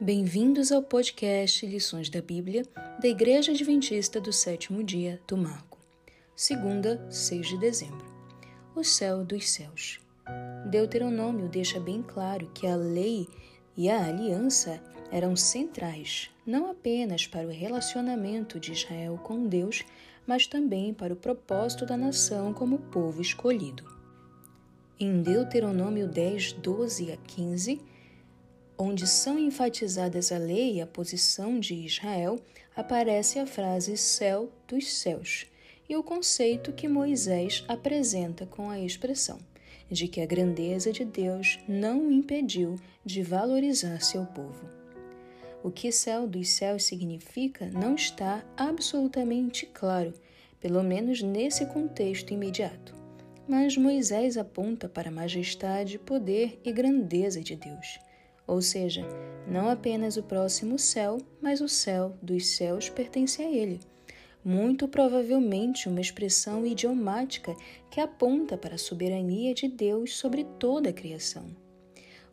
Bem-vindos ao podcast Lições da Bíblia da Igreja Adventista do Sétimo Dia do Marco. Segunda, 6 de dezembro. O céu dos céus. Deuteronômio deixa bem claro que a lei e a aliança eram centrais, não apenas para o relacionamento de Israel com Deus, mas também para o propósito da nação como povo escolhido. Em Deuteronômio 10, 12 a 15, onde são enfatizadas a lei e a posição de Israel, aparece a frase céu dos céus e o conceito que Moisés apresenta com a expressão de que a grandeza de Deus não o impediu de valorizar seu povo. O que céu dos céus significa não está absolutamente claro, pelo menos nesse contexto imediato. Mas Moisés aponta para a majestade, poder e grandeza de Deus ou seja, não apenas o próximo céu, mas o céu dos céus pertence a ele. Muito provavelmente uma expressão idiomática que aponta para a soberania de Deus sobre toda a criação.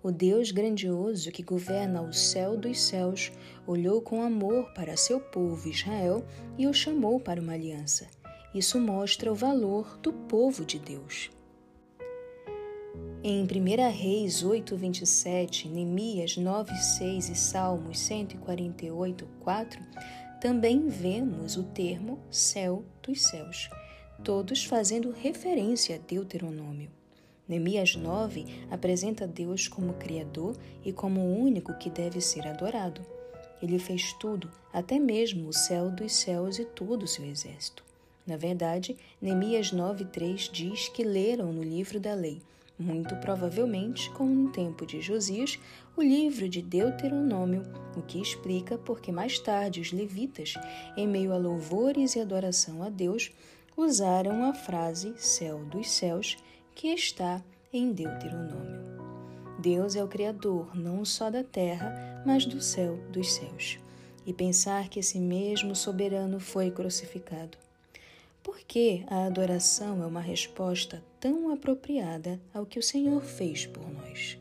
O Deus grandioso que governa o céu dos céus olhou com amor para seu povo Israel e o chamou para uma aliança. Isso mostra o valor do povo de Deus. Em 1 Reis 8, 27, Neemias 9, 6 e Salmos 148, 4, também vemos o termo céu dos céus, todos fazendo referência a Deuteronômio. Neemias 9 apresenta Deus como Criador e como o único que deve ser adorado. Ele fez tudo, até mesmo o céu dos céus e todo o seu exército. Na verdade, Neemias 9,3 diz que leram no livro da lei muito provavelmente, como no tempo de Josias, o livro de Deuteronômio, o que explica porque mais tarde os levitas, em meio a louvores e adoração a Deus, usaram a frase céu dos céus que está em Deuteronômio. Deus é o Criador não só da terra, mas do céu dos céus. E pensar que esse mesmo soberano foi crucificado por que a adoração é uma resposta tão apropriada ao que o Senhor fez por nós?